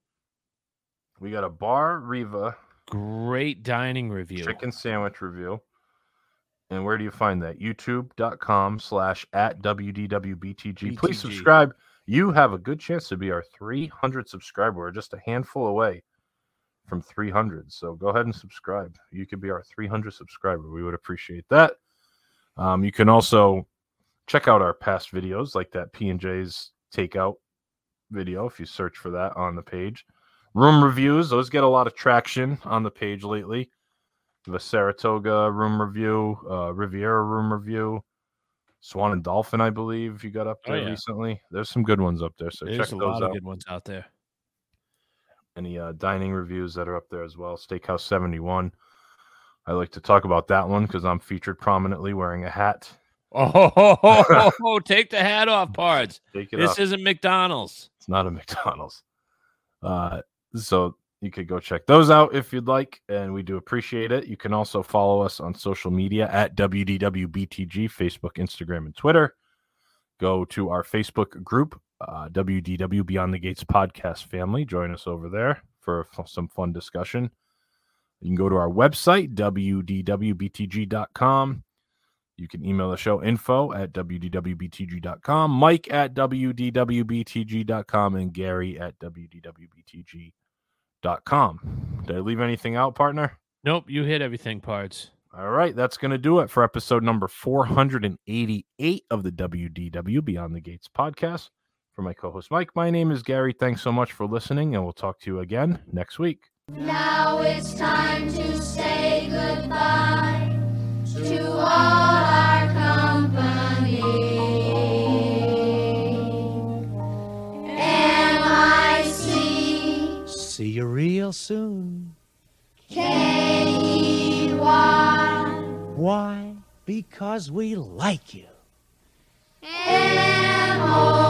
we got a bar Riva great dining review. chicken sandwich review. And where do you find that? YouTube.com slash at WDWBTG. Please subscribe. You have a good chance to be our 300 subscriber. We're just a handful away from 300. So go ahead and subscribe. You could be our 300 subscriber. We would appreciate that. Um, you can also check out our past videos like that P&J's takeout video if you search for that on the page. Room reviews, those get a lot of traction on the page lately. The Saratoga room review, uh, Riviera room review, Swan and Dolphin, I believe you got up Oh, there yeah. recently. There's some good ones up there, so There's check a those lot out. of good ones out there. Any uh, dining reviews that are up there as well. Steakhouse 71. I like to talk about that one because I'm featured prominently wearing a hat. Oh, take the hat off, parts. Take it This off. isn't McDonald's. It's not a McDonald's. Uh, so you could go check those out if you'd like, and we do appreciate it. You can also follow us on social media at WDWBTG, Facebook, Instagram, and Twitter. Go to our Facebook group, uh, WDW Beyond the Gates podcast family. Join us over there for some fun discussion. You can go to our website, WDWBTG.com. You can email the show info at WDWBTG.com, Mike at WDWBTG.com, and Gary at WDWBTG.com. Did I leave anything out, partner? Nope, you hit everything, parts. All right, that's going to do it for episode number 488 of the WDW Beyond the Gates podcast. For my co host Mike, my name is Gary. Thanks so much for listening, and we'll talk to you again next week. Now it's time to say goodbye to all our company. M-I-C See you real soon. K-E-Y Why? Because we like you. M-O-U